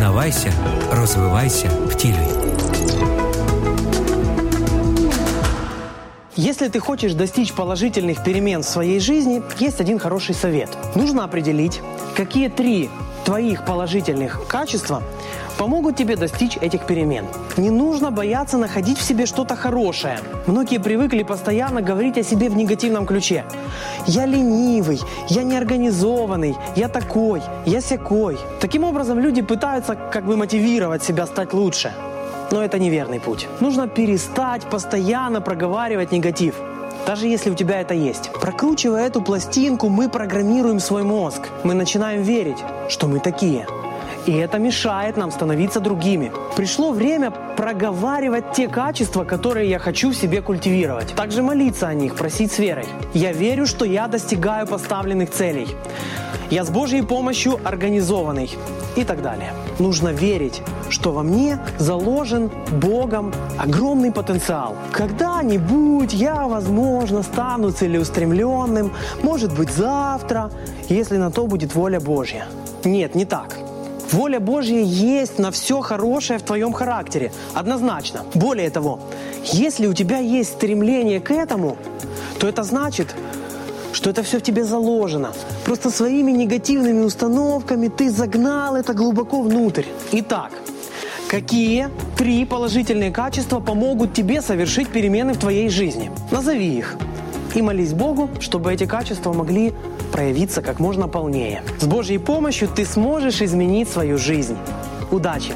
Пізнавайся, розвивайся, втілюй. Если ты хочешь достичь положительных перемен в своей жизни, есть один хороший совет. Нужно определить, какие три твоих положительных качества помогут тебе достичь этих перемен. Не нужно бояться находить в себе что-то хорошее. Многие привыкли постоянно говорить о себе в негативном ключе. Я ленивый, я неорганизованный, я такой, я сякой. Таким образом, люди пытаются как бы мотивировать себя стать лучше. Но это неверный путь. Нужно перестать постоянно проговаривать негатив. Даже если у тебя это есть. Прокручивая эту пластинку, мы программируем свой мозг. Мы начинаем верить, что мы такие. И это мешает нам становиться другими. Пришло время проговаривать те качества, которые я хочу в себе культивировать. Также молиться о них, просить с верой. Я верю, что я достигаю поставленных целей. Я с Божьей помощью организованный и так далее. Нужно верить, что во мне заложен Богом огромный потенциал. Когда-нибудь я, возможно, стану целеустремленным, может быть, завтра, если на то будет воля Божья. Нет, не так. Воля Божья есть на все хорошее в твоем характере, однозначно. Более того, если у тебя есть стремление к этому, то это значит, что это все в тебе заложено. Просто своими негативными установками ты загнал это глубоко внутрь. Итак, какие три положительные качества помогут тебе совершить перемены в твоей жизни? Назови их. И молись Богу, чтобы эти качества могли проявиться как можно полнее. С Божьей помощью ты сможешь изменить свою жизнь. Удачи!